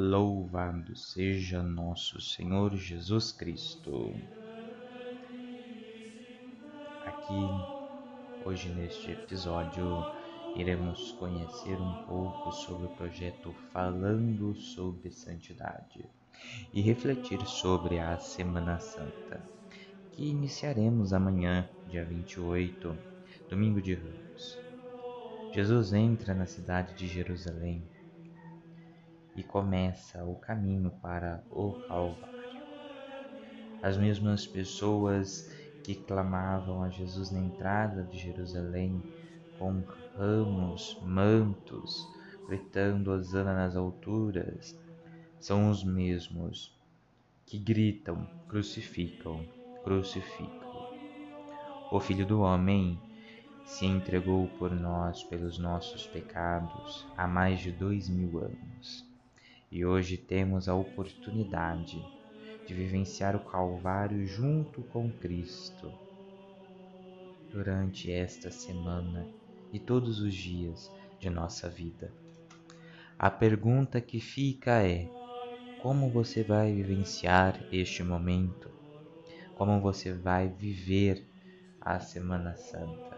Louvado seja nosso Senhor Jesus Cristo. Aqui, hoje neste episódio, iremos conhecer um pouco sobre o projeto Falando sobre Santidade e refletir sobre a Semana Santa, que iniciaremos amanhã, dia 28, domingo de Ramos. Jesus entra na cidade de Jerusalém e começa o caminho para o Calvário. As mesmas pessoas que clamavam a Jesus na entrada de Jerusalém com ramos, mantos, gritando Hosana nas alturas, são os mesmos que gritam, crucificam, crucificam. O Filho do Homem se entregou por nós pelos nossos pecados há mais de dois mil anos. E hoje temos a oportunidade de vivenciar o Calvário junto com Cristo. Durante esta semana e todos os dias de nossa vida. A pergunta que fica é: como você vai vivenciar este momento? Como você vai viver a Semana Santa?